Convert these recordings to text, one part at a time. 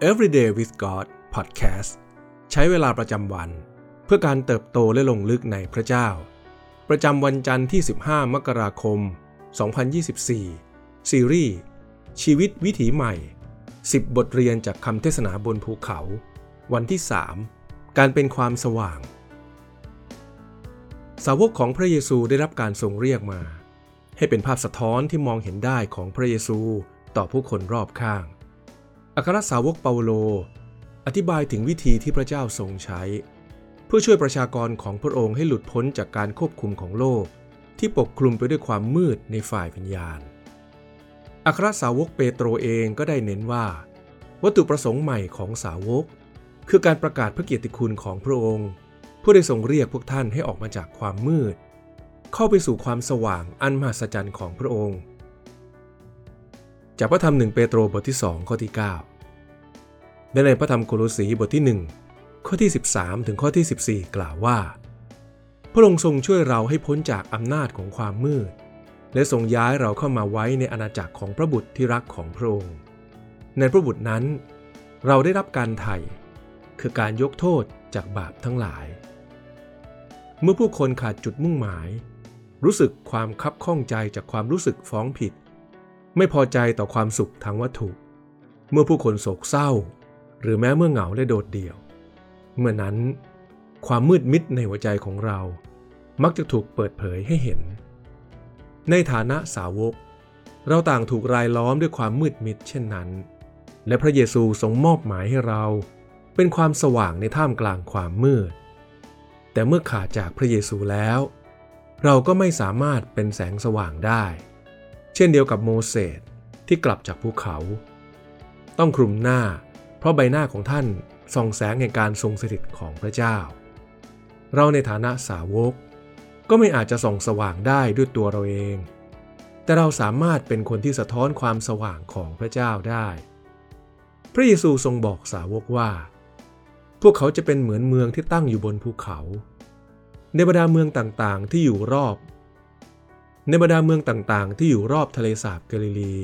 Everyday with God Podcast ใช้เวลาประจำวัน เพื่อการเติบโตและลงลึกในพระเจ้า ประจำวันจันทร์ที่ 15 มกราคม 2024 ซีรีส์ ชีวิตวิถีใหม่ 10 บทเรียนจากคำเทศนาบนภูเขา วันที่ 3 การเป็นความสว่าง สาวกของพระเยซูได้รับการทรงเรียกมา ให้เป็นภาพสะท้อนที่มองเห็นได้ของพระเยซูต่อผู้คนรอบข้าง อัครสาวกเปาโล อธิบายถึงวิธีที่พระเจ้าทรงใช้ เพื่อช่วยประชากรของพระองค์ให้หลุดพ้นจากการควบคุมของโลก ที่ปกคลุมไปด้วยความมืดในฝ่ายวิญญาณ อัครสาวกเปโตรเองก็ได้เน้นว่า วัตถุประสงค์ใหม่ของสาวก คือการประกาศพระเกียรติคุณของพระองค์ผู้ได้ทรงเรียกพวกท่านให้ออกมาจากความมืด เข้าไปสู่ความสว่างอันมหัศจรรย์ของพระองค์ จากพระธรรมหนึ่งเปโตรบทที่2ข้อที่ 9 และในพระธรรมโคโลสีบทที่ 1 ข้อที่ 13 ถึงข้อที่ 14 กล่าวว่า พระองค์ทรงช่วยเราให้พ้นจากอำนาจของความมืด และทรงย้ายเราเข้ามาไว้ในอาณาจักรของพระบุตรที่รักของพระองค์ ในพระบุตรนั้น เราได้รับการไถ่คือการยกโทษจากบาปทั้งหลาย เมื่อผู้คนขาดจุดมุ่งหมาย รู้สึกความคับข้องใจจากความรู้สึกฟ้องผิด ไม่พอใจต่อความสุขทางวัตถุ เมื่อผู้คนโศกเศร้า หรือแม้เมื่อเหงาและโดดเดี่ยว เมื่อนั้น ความมืดมิดในหัวใจของเรา มักจะถูกเปิดเผยให้เห็น ในฐานะสาวก เราต่างถูกรายล้อมด้วยความมืดมิดเช่นนั้น และพระเยซูทรงมอบหมายให้เราเป็นความสว่างในท่ามกลางความมืด แต่เมื่อขาดจากพระเยซูแล้ว เราก็ไม่สามารถเป็นแสงสว่างได้ เช่นเดียวกับโมเสสที่กลับจากภูเขา ต้องคลุมหน้า เพราะใบหน้าของท่านส่องแสงแห่งการทรงสถิตของพระเจ้า เราในฐานะสาวก ก็ไม่อาจจะส่องสว่างได้ด้วยตัวเราเอง แต่เราสามารถเป็นคนที่สะท้อนความสว่างของพระเจ้าได้ พระเยซูทรงบอกสาวกว่า พวกเขาจะเป็นเหมือนเมืองที่ตั้งอยู่บนภูเขา ในบรรดาเมืองต่างๆ ที่อยู่รอบ ในบรรดาเมืองต่างๆ ที่อยู่รอบทะเลสาบกาลิลี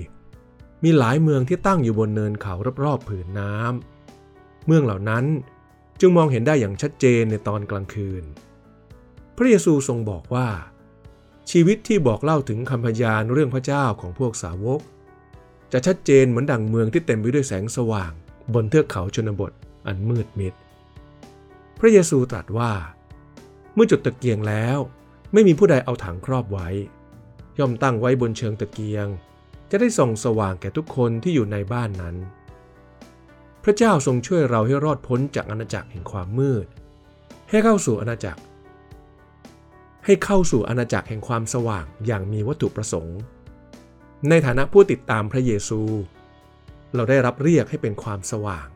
มีหลายเมืองที่ตั้งอยู่บนเนินเขารอบๆผืนน้ำเมืองเหล่านั้นจึงมองเห็นได้อย่างชัดเจนในตอนกลางคืน พระเยซูทรงบอกว่า ชีวิตที่บอกเล่าถึงคำพยานเรื่องพระเจ้าของพวกสาวก จะชัดเจนเหมือนดังเมืองที่เต็มไปด้วยแสงสว่าง บนเทือกเขาชนบทอันมืดมิด พระเยซูตรัสว่า เมื่อจุดตะเกียงแล้ว ไม่มีผู้ใดเอาถังครอบไว้ ย่อมตั้งไว้บนเชิงตะเกียง จะได้ส่องสว่างแก่ทุกคนที่อยู่ในบ้านนั้น พระเจ้าทรงช่วยเราให้รอดพ้นจากอาณาจักรแห่งความมืด ให้เข้าสู่อาณาจักร ให้เข้าสู่อาณาจักรแห่งความสว่างอย่างมีวัตถุประสงค์ ในฐานะผู้ติดตามพระเยซู เราได้รับเรียกให้เป็นความสว่าง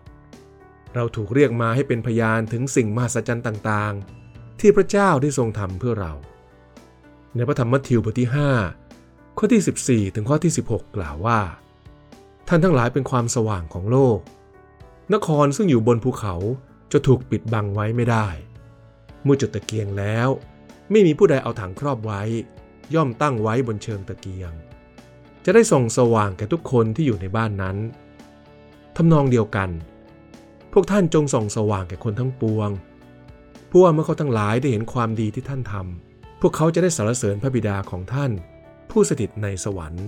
เราถูกเรียกมาให้เป็นพยานถึงสิ่งมหัศจรรย์ต่าง ๆ ที่พระเจ้าได้ทรงทำเพื่อเรา ในพระธรรมมัทธิวบทที่ 5 ข้อที่ 14 ถึงข้อที่ 16 กล่าวว่า ท่านทั้งหลายเป็นความสว่างของโลก นครซึ่งอยู่บนภูเขาจะถูกปิดบังไว้ไม่ได้เมื่อจุดตะเกียงแล้ว ไม่มีผู้ใดเอาถังครอบไว้ ย่อมตั้งไว้บนเชิงตะเกียง จะได้ส่องสว่างแก่ทุกคนที่อยู่ในบ้านนั้นทำนองเดียวกัน พวกท่านจงส่องสว่างแก่คนทั้งปวงเพื่อว่าเมื่อเขาทั้งหลายได้เห็นความดีที่ท่านทำ พวกเขาจะได้สรรเสริญพระบิดาของท่าน ผู้สถิตในสวรรค์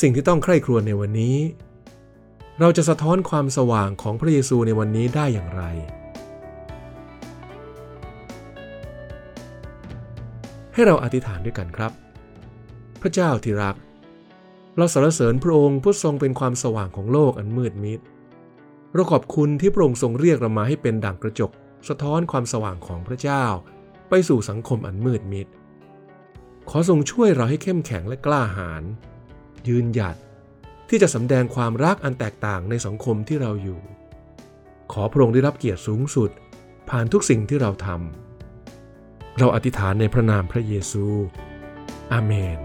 สิ่งที่ต้องใคร่ครวญในวันนี้ เราจะสะท้อนความสว่างของพระเยซูในวันนี้ได้อย่างไร ให้เราอธิษฐานด้วยกันครับ พระเจ้าที่รัก เราสรรเสริญพระองค์ผู้ทรงเป็นความสว่างของโลกอันมืดมิดเราขอบคุณที่พระองค์ทรงเรียกเรามาให้เป็นดั่งกระจก สะท้อนความสว่างของพระเจ้า ไปสู่สังคมอันมืดมิด ขอทรงช่วยเราให้เข้มแข็งและกล้าหาญยืนหยัดที่จะสำแดงความรักอันแตกต่างในสังคมที่เราอยู่ ขอพระองค์ได้รับเกียรติสูงสุด ผ่านทุกสิ่งที่เราทำเราอธิษฐานในพระนามพระเยซู อาเมน